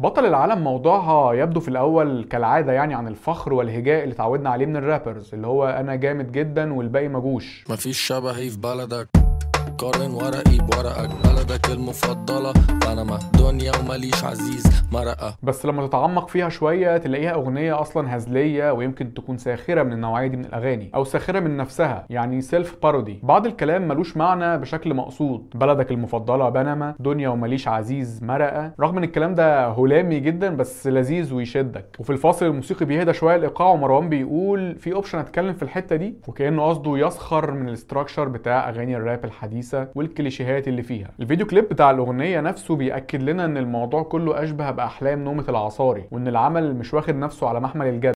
بطل العالم موضوعها يبدو في الأول كالعادة يعني عن الفخر والهجاء اللي اتعودنا عليه من ال rappers اللي هو أنا جامد جدا والباقي مجوش. مفيش شبهي في بلدك. قارن ورقي بورقك بلدك المفضلة. بنما دنيا ومليش عزيز. مرقة. بس لما تتعمق فيها شوية تلاقيها أغنية أصلا هزلية ويمكن تكون ساخرة من النوعية دي من الأغاني أو ساخرة من نفسها يعني self parody بعض الكلام ملوش معنى بشكل مقصود. بلدك المفضلة بنما دنيا ومليش عزيز مرقة. رغم إن الكلام ده هلامي جدا بس لذيذ ويشدك. وفي الفاصل الموسيقي بيهدى شوية الإيقاع ومروان بيقول في option أتكلم في الحتة دي وكأنه قصده يسخر من ال structure بتاع أغاني الراب الحديثة والكليشيهات اللي فيها. الفيديو كليب بتاع الأغنية نفسه بيأكد لنا إن الموضوع كله أشبه بأحلام نومة العصاري وإن العمل مش واخد نفسه على محمل الجد.